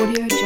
Audio